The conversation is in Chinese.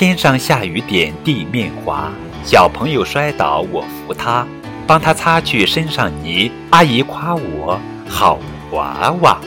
天上下雨点地面滑小朋友摔倒我扶他帮他擦去身上泥阿姨夸我好娃娃。